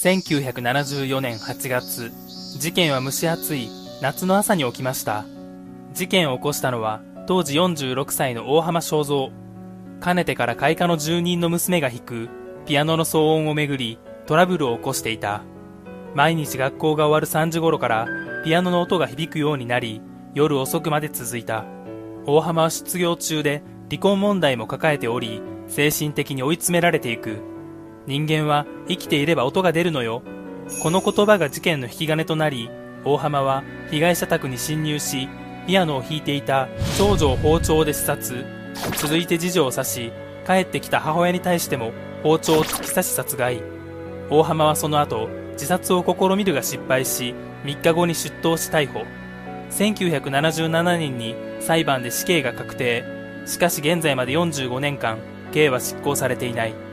1974年8月、事件は蒸し暑い夏の朝に起きました。事件を起こしたのは、当時46歳の大浜正蔵。かねてから開花の住人の娘が弾く、ピアノの騒音をめぐり、トラブルを起こしていた。毎日学校が終わる3時頃から、ピアノの音が響くようになり、夜遅くまで続いた。大浜は失業中で、離婚問題も抱えており、精神的に追い詰められていく。人間は生きていれば音が出るのよ。この言葉が事件の引き金となり、大浜は被害者宅に侵入し、ピアノを弾いていた長女を包丁で刺殺、続いて次女を刺し、帰ってきた母親に対しても包丁を突き刺し殺害。大浜はその後、自殺を試みるが失敗し、3日後に出頭し逮捕。1977年に裁判で死刑が確定。しかし現在まで45年間、刑は執行されていない。